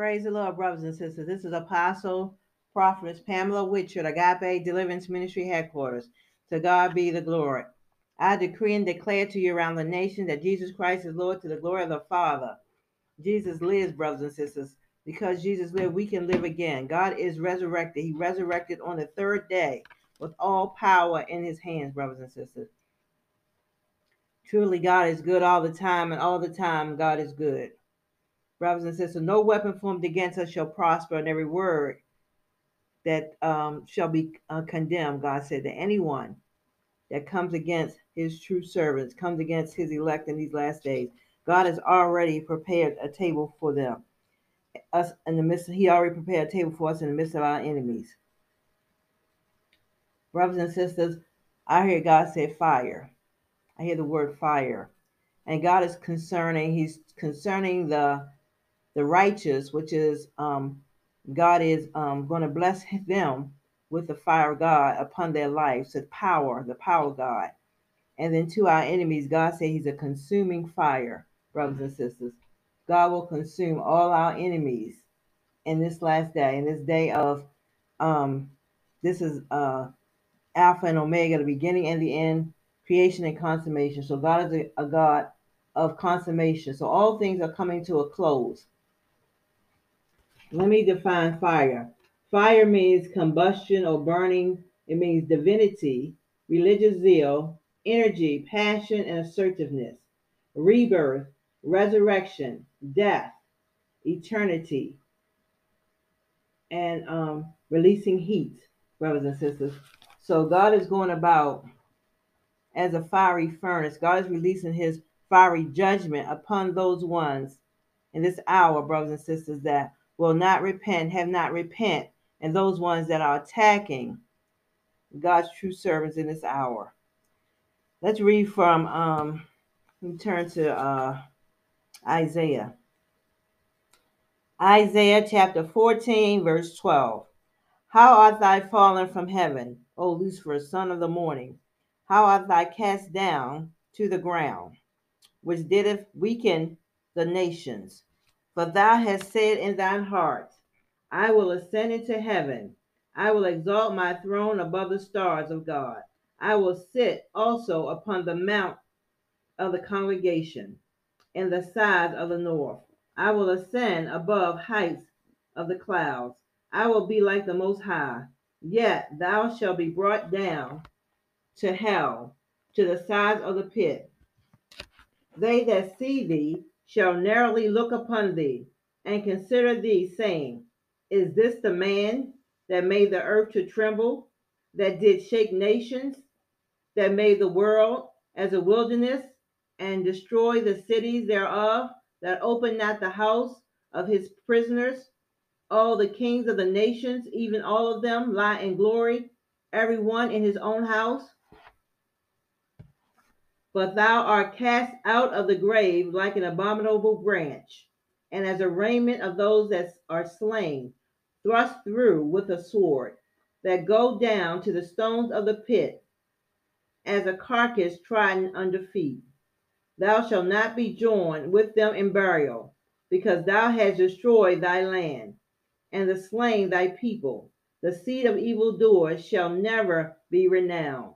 Praise the Lord, brothers and sisters. This is Apostle Prophetess Pamela Witcher, Agape Deliverance Ministry Headquarters. To God be the glory. I decree and declare to you around the nation that Jesus Christ is Lord to the glory of the Father. Jesus lives, brothers and sisters. Because Jesus lived, we can live again. God is resurrected. He resurrected on the third day with all power in his hands, brothers and sisters. Truly, God is good all the time, and all the time, God is good. Brothers and sisters, no weapon formed against us shall prosper, and every word that um, shall be uh, condemned, God said, to anyone that comes against his true servants, comes against his elect in these last days. God has already prepared a table for them. Us in the midst, he already prepared a table for us in the midst of our enemies. Brothers and sisters, I hear God say fire. I hear the word fire. And God is concerning, He's concerning the the righteous, which is um God is um going to bless them with the fire of God upon their lives, the power, the power of God. And then to our enemies, God said He's a consuming fire, brothers and sisters. God will consume all our enemies in this last day, in this day of um this is uh Alpha and Omega, the beginning and the end, creation and consummation. So God is a, a God of consummation. So all things are coming to a close. Let me define fire. Fire means combustion or burning. It means divinity, religious zeal, energy, passion, and assertiveness. Rebirth, resurrection, death, eternity, and um, releasing heat, brothers and sisters. So God is going about as a fiery furnace. God is releasing his fiery judgment upon those ones in this hour, brothers and sisters, that will not repent, have not repent, and those ones that are attacking God's true servants in this hour. Let's read from um we turn to uh Isaiah. Isaiah chapter 14, verse 12. How art thou fallen from heaven, O Lucifer, son of the morning? How art thou cast down to the ground, which didst weaken the nations? For thou hast said in thine heart, I will ascend into heaven. I will exalt my throne above the stars of God. I will sit also upon the mount of the congregation in the sides of the north. I will ascend above heights of the clouds. I will be like the Most High. Yet thou shalt be brought down to hell, to the sides of the pit. They that see thee shall narrowly look upon thee, and consider thee, saying, Is this the man that made the earth to tremble, that did shake nations, that made the world as a wilderness, and destroy the cities thereof? that opened not the house of his prisoners. All the kings of the nations, even all of them, lie in glory, every one in his own house. But thou art cast out of the grave like an abominable branch, and as a raiment of those that are slain, thrust through with a sword, that go down to the stones of the pit, as a carcass trodden under feet. Thou shalt not be joined with them in burial, because thou hast destroyed thy land, and the slain thy people. The seed of evildoers shall never be renowned.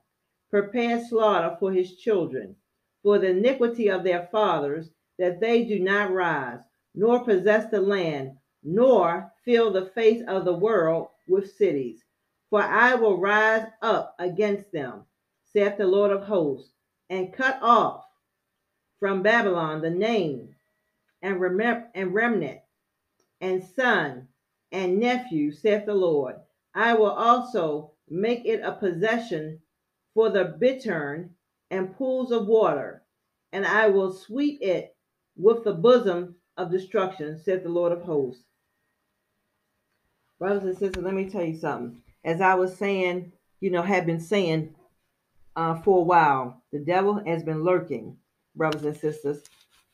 Prepare slaughter for his children, for the iniquity of their fathers, that they do not rise, nor possess the land, nor fill the face of the world with cities. For I will rise up against them, saith the Lord of hosts, and cut off from Babylon the name and, remem- and remnant and son and nephew, saith the Lord. I will also make it a possession for the bittern and pools of water, and I will sweep it with the bosom of destruction, said the Lord of hosts. Brothers and sisters, let me tell you something. As I was saying, you know, have been saying uh, for a while, the devil has been lurking brothers and sisters.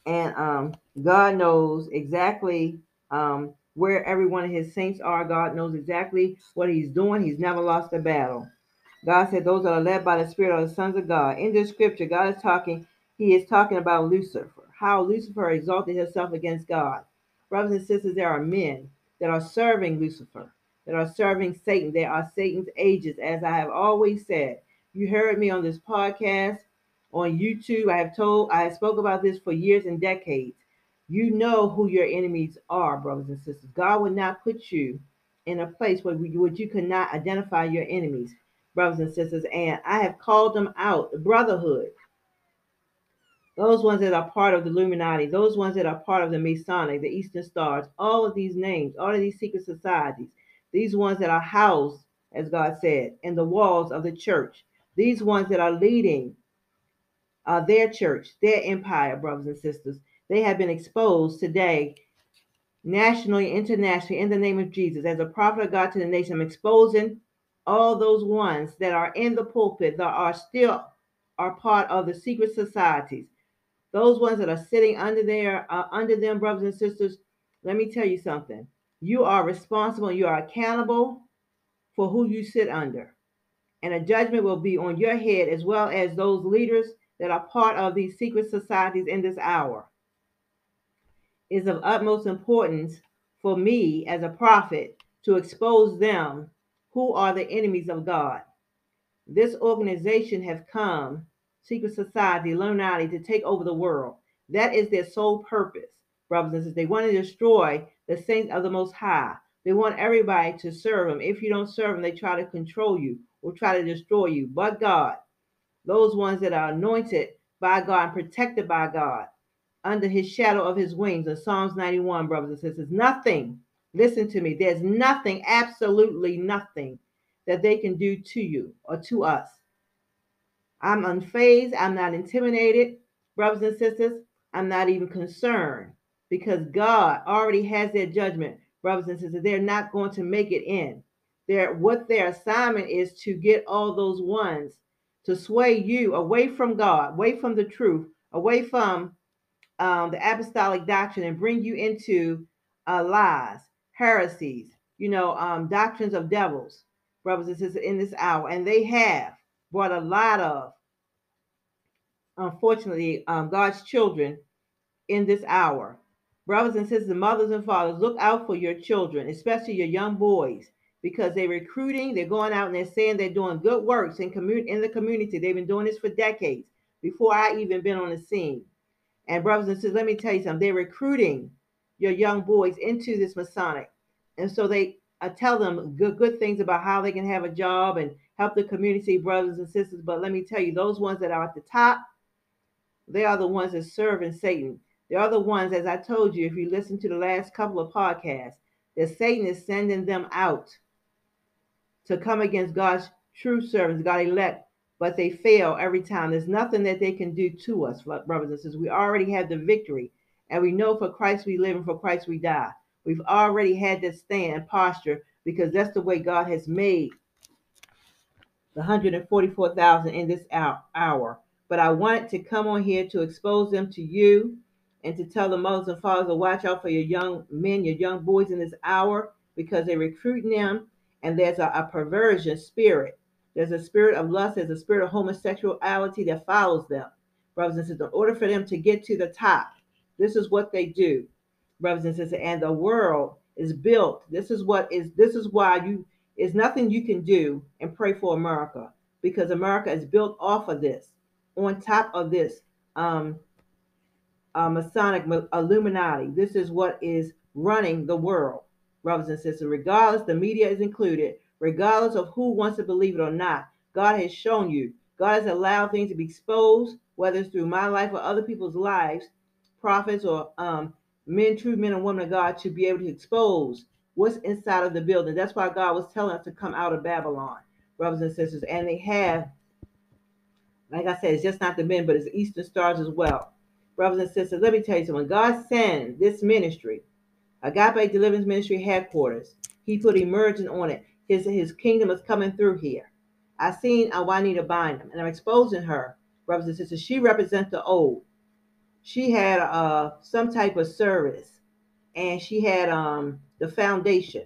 And um, God knows exactly um, where every one of his saints are. God knows exactly what he's doing. He's never lost a battle. God said those that are led by the Spirit are the sons of God. In this scripture, God is talking, he is talking about Lucifer, how Lucifer exalted himself against God. Brothers and sisters, there are men that are serving Lucifer, that are serving Satan. They are Satan's agents, as I have always said. You heard me on this podcast, on YouTube. I have told, I have spoke about this for years and decades. You know who your enemies are, brothers and sisters. God would not put you in a place where where you could not identify your enemies, brothers and sisters. And I have called them out, the brotherhood those ones that are part of the Illuminati, those ones that are part of the Masonic, the Eastern Stars, all of these names, all of these secret societies, these ones that are housed, as God said, in the walls of the church, these ones that are leading uh, their church, their empire, brothers and sisters, they have been exposed today, nationally, internationally, in the name of Jesus. As a prophet of God to the nation, I'm exposing all those ones that are in the pulpit that are still are part of the secret societies those ones that are sitting under there, uh, under them, brothers and sisters, let me tell you something. You are responsible, you are accountable for who you sit under. And a judgment will be on your head as well as those leaders that are part of these secret societies in this hour. It is of utmost importance for me as a prophet to expose them who are the enemies of God. This organization have come secret society, Illuminati, to take over the world. That is their sole purpose, brothers and sisters. They want to destroy the saints of the Most High. They want everybody to serve them. If you don't serve them, they try to control you or try to destroy you. But God, those ones that are anointed by God and protected by God, under his shadow of his wings in Psalms 91, brothers and sisters, nothing, listen to me, there's nothing, absolutely nothing that they can do to you or to us I'm unfazed. I'm not intimidated, brothers and sisters. I'm not even concerned because God already has their judgment, brothers and sisters. They're not going to make it in. Their what their assignment is to get all those ones to sway you away from God, away from the truth, away from um, the apostolic doctrine, and bring you into uh, lies, heresies, you know, um, doctrines of devils, brothers and sisters, in this hour. And they have brought a lot of, unfortunately, um, God's children in this hour. Brothers and sisters, mothers and fathers, look out for your children, especially your young boys, because they're recruiting, they're going out and they're saying they're doing good works in, commun- in the community. They've been doing this for decades before I even been on the scene. And brothers and sisters, let me tell you something. They're recruiting your young boys into this Masonic. And so they I tell them good good things about how they can have a job and help the community, brothers and sisters. But let me tell you, those ones that are at the top, they are the ones that serve in Satan. They are the ones, as I told you, if you listen to the last couple of podcasts, that Satan is sending them out to come against God's true servants, God elect, but they fail every time. There's nothing that they can do to us, brothers and sisters. We already have the victory, and we know for Christ we live and for Christ we die. We've already had this stand posture because that's the way God has made the 144,000 in this hour. But I wanted to come on here to expose them to you and to tell the mothers and fathers to watch out for your young men, your young boys in this hour because they're recruiting them and there's a, a perversion spirit. There's a spirit of lust, there's a spirit of homosexuality that follows them. Brothers and sisters, in order for them to get to the top, this is what they do, brothers and sisters. And the world is built. This is what is this is why you is nothing you can do and pray for America because America is built off of this. On top of this, um, uh, Masonic Illuminati. This is what is running the world, brothers and sisters. Regardless, the media is included. Regardless of who wants to believe it or not, God has shown you. God has allowed things to be exposed, whether it's through my life or other people's lives, prophets or um, men, true men and women of God, to be able to expose what's inside of the building. That's why God was telling us to come out of Babylon, brothers and sisters. And they have, like I said, it's just not the men, but it's Eastern stars as well. Brothers and sisters, let me tell you something. God sent this ministry, Agape Deliverance Ministry headquarters. He put emerging on it. His, his kingdom is coming through here. I seen uh, Juanita Bynum, and I'm exposing her, brothers and sisters. She represents the old. She had uh, some type of service, and she had um, the foundation.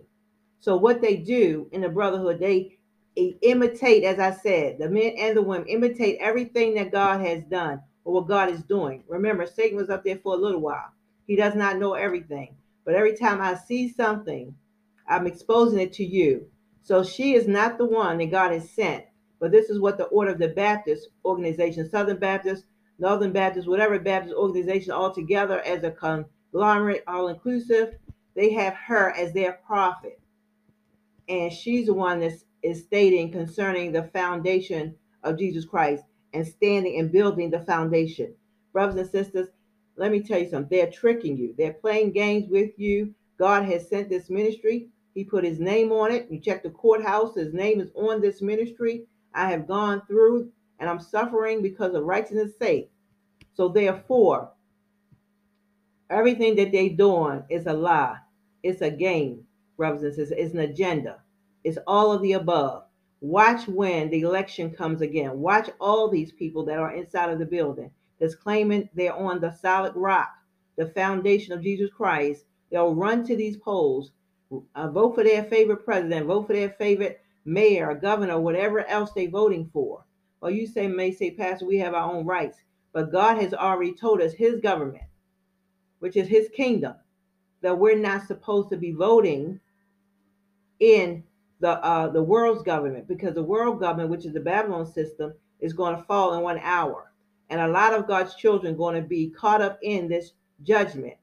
So what they do in the brotherhood, they imitate, as I said, the men and the women imitate everything that God has done or what God is doing. Remember, Satan was up there for a little while. He does not know everything. But every time I see something, I'm exposing it to you. So she is not the one that God has sent. But this is what the Order of the Baptist organization, Southern Baptist, Northern Baptist, whatever Baptist organization altogether as a conglomerate, all inclusive, they have her as their prophet. And she's the one that is stating concerning the foundation of Jesus Christ and standing and building the foundation. Brothers and sisters, let me tell you something. They're tricking you. They're playing games with you. God has sent this ministry. He put his name on it. You check the courthouse, his name is on this ministry. I have gone through and I'm suffering because of righteousness' sake. So therefore, everything that they're doing is a lie. It's a game, brothers and sisters. It's an agenda. It's all of the above. Watch when the election comes again. Watch all these people that are inside of the building that's claiming they're on the solid rock, the foundation of Jesus Christ. They'll run to these polls, uh, vote for their favorite president, vote for their favorite mayor, governor, whatever else they're voting for. Well, you say, may say, Pastor, we have our own rights. But God has already told us his government, which is his kingdom, that we're not supposed to be voting in the uh, the world's government because the world government, which is the Babylon system, is going to fall in one hour, and a lot of God's children going to be caught up in this judgment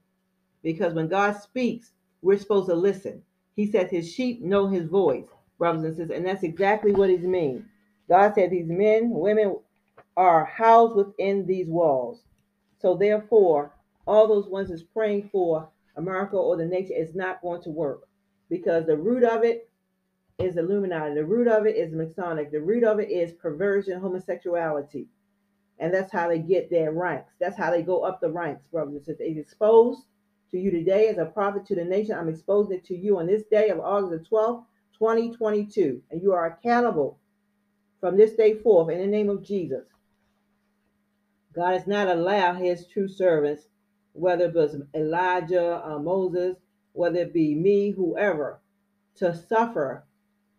because when God speaks, we're supposed to listen. He says his sheep know his voice, brothers and sisters, and that's exactly what he means. God said these men, women are housed within these walls. So therefore, all those ones is praying for America or the nation is not going to work because the root of it is Illuminati. The root of it is Masonic. The root of it is perversion, homosexuality. And that's how they get their ranks. That's how they go up the ranks, brothers and. It's exposed to you today as a prophet to the nation. I'm exposing it to you on this day of August the 12th, 2022. And you are accountable from this day forth in the name of Jesus. God has not allowed his true servants, whether it was Elijah, or Moses, whether it be me, whoever, to suffer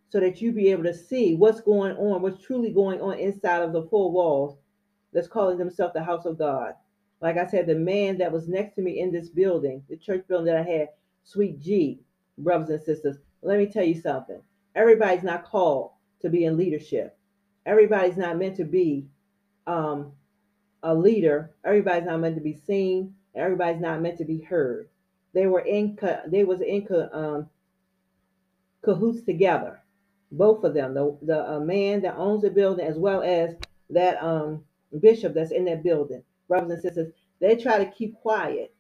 so that you be able to see what's going on, what's truly going on inside of the four walls that's calling themselves the house of God. Like I said, the man that was next to me in this building, the church building that I had, Sweet G, brothers and sisters, let me tell you something. Everybody's not called to be in leadership. Everybody's not meant to be um, a leader. Everybody's not meant to be seen. Everybody's not meant to be heard. They were in. They was in um, cahoots together, both of them. The the uh, man that owns the building as well as that um, bishop that's in that building. Brothers and sisters, they try to keep quiet,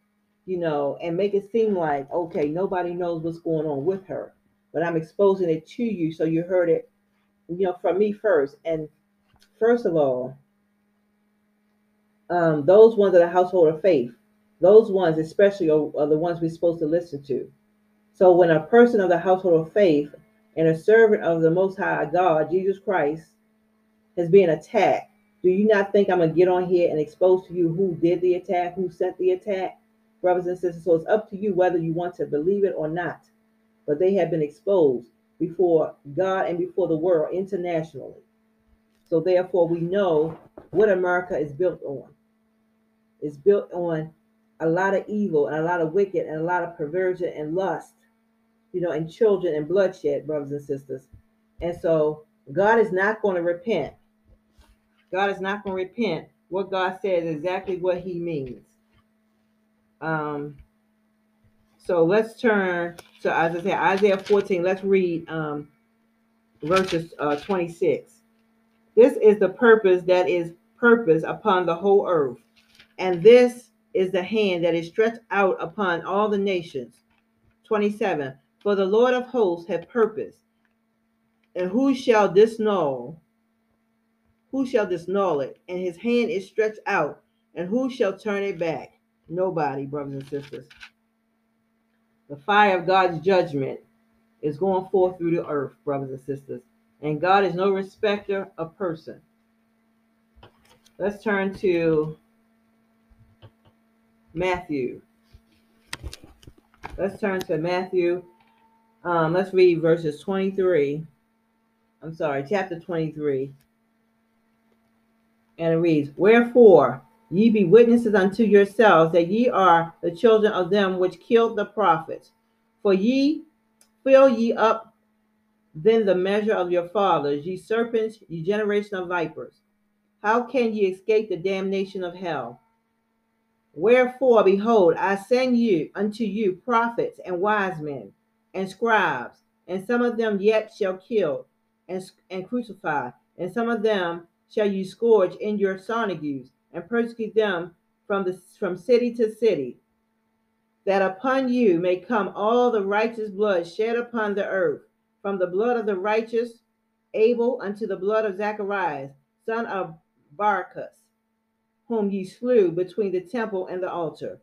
you know, and make it seem like okay, nobody knows what's going on with her. But I'm exposing it to you, so you heard it, you know, from me first. And first of all, um, those ones are the household of faith. Those ones, especially, are, are the ones we're supposed to listen to. So when a person of the household of faith and a servant of the Most High God, Jesus Christ, is being attacked, do you not think I'm going to get on here and expose to you who did the attack, who sent the attack? Brothers and sisters, so it's up to you whether you want to believe it or not. But they have been exposed before God and before the world internationally. So therefore, we know what America is built on. It's built on a lot of evil and a lot of wicked and a lot of perversion and lust, you know, and children and bloodshed, brothers and sisters. And so God is not going to repent. God is not going to repent. What God says exactly what he means. Um, so let's turn to as I Isaiah 14. Let's read um, verses uh, 26. This is the purpose that is purpose upon the whole earth. And this is the hand that is stretched out upon all the nations. 27. For the Lord of hosts hath purpose. And who shall disnull? Who shall disnull it? And his hand is stretched out. And who shall turn it back? Nobody, brothers and sisters. The fire of God's judgment is going forth through the earth, brothers and sisters. And God is no respecter of person. Let's turn to Matthew. Let's turn to Matthew. Um, let's read verses 23. I'm sorry, chapter 23. And it reads, Wherefore Ye be witnesses unto yourselves that ye are the children of them which killed the prophets. For ye fill ye up then the measure of your fathers, ye serpents, ye generation of vipers. How can ye escape the damnation of hell? Wherefore, behold, I send you unto you prophets and wise men and scribes, and some of them yet shall kill and, and crucify, and some of them shall you scourge in your synagogues, and persecute them from the from city to city, that upon you may come all the righteous blood shed upon the earth, from the blood of the righteous Abel unto the blood of Zacharias, son of Barachas whom ye slew between the temple and the altar.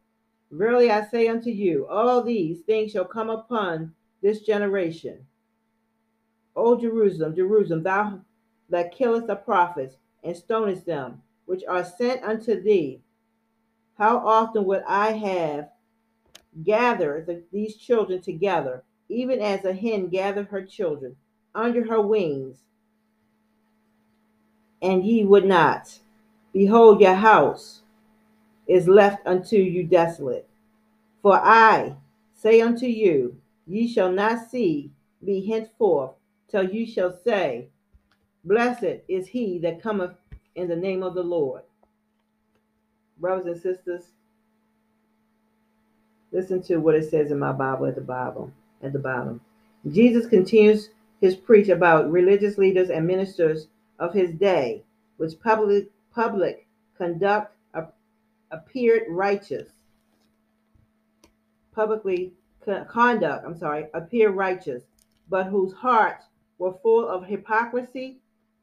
Verily I say unto you, all these things shall come upon this generation. O Jerusalem, Jerusalem, thou that killest the prophets and stonest them which are sent unto thee, how often would I have gathered the, these children together, even as a hen gathered her children under her wings, and ye would not. Behold, your house is left unto you desolate. For I say unto you, ye shall not see me henceforth till you shall say, Blessed is he that cometh in the name of the Lord. Brothers and sisters, listen to what it says in my Bible at the Bible at the bottom. Jesus continues his preach about religious leaders and ministers of his day, which public public conduct appeared righteous. Publicly conduct, I'm sorry, appear righteous, but whose hearts were full of hypocrisy,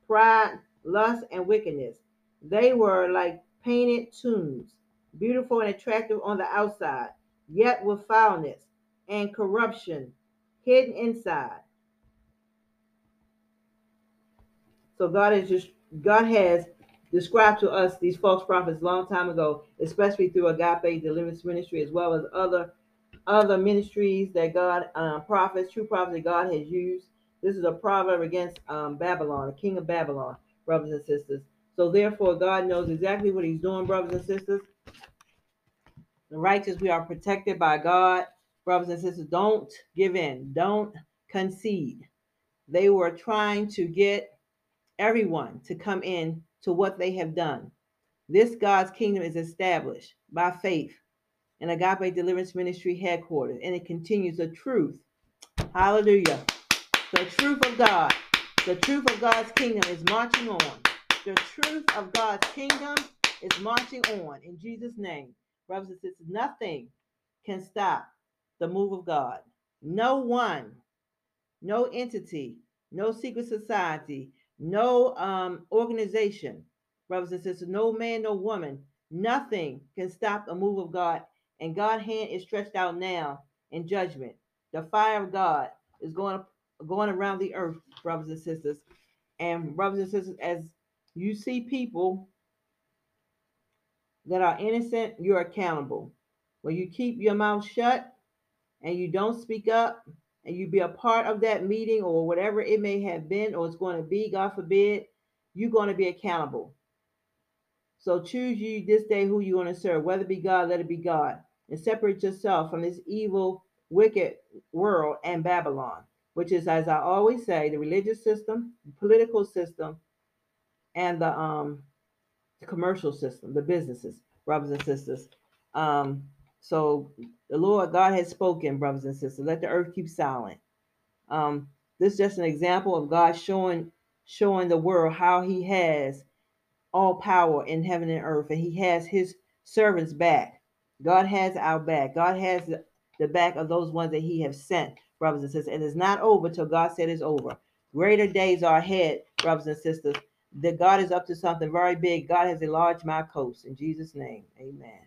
pride, lust, and wickedness. They were like painted tombs, beautiful and attractive on the outside, yet with foulness and corruption hidden inside. So God is just God has described to us these false prophets long time ago, especially through Agape Deliverance Ministry, as well as other other ministries that God, um, prophets, true prophets that God has used. This is a proverb against um, Babylon, the king of Babylon, brothers and sisters. So therefore, God knows exactly what He's doing, brothers and sisters. The righteous, we are protected by God, brothers and sisters. Don't give in. Don't concede. They were trying to get everyone to come in to what they have done. This God's kingdom is established by faith in Agape Deliverance Ministry headquarters, and it continues the truth. Hallelujah. The truth of God, the truth of God's kingdom is marching on. The truth of God's kingdom is marching on in Jesus' name. Brothers and sisters, nothing can stop the move of God. No one, no entity, no secret society, no um, organization, brothers and sisters, no man, no woman, nothing can stop the move of God. And God's hand is stretched out now in judgment. The fire of God is going going around the earth, brothers and sisters. And brothers and sisters, as you see people that are innocent, you're accountable. When you keep your mouth shut and you don't speak up, and you be a part of that meeting or whatever it may have been or it's going to be, God forbid, you're going to be accountable. So choose you this day who you want to serve, whether it be God, let it be God, and separate yourself from this evil, wicked world and Babylon, which is, as I always say, the religious system, the political system, and the um the commercial system, the businesses, brothers and sisters. Um, so the Lord God has spoken, brothers and sisters. Let the earth keep silent. Um, this is just an example of God showing showing the world how He has all power in heaven and earth, and He has His servants back. God has our back. God has the, the back of those ones that He has sent, brothers and sisters. And it's not over till God said it's over. Greater days are ahead, brothers and sisters. That God is up to something very big. God has enlarged my coast. In Jesus' name, Amen.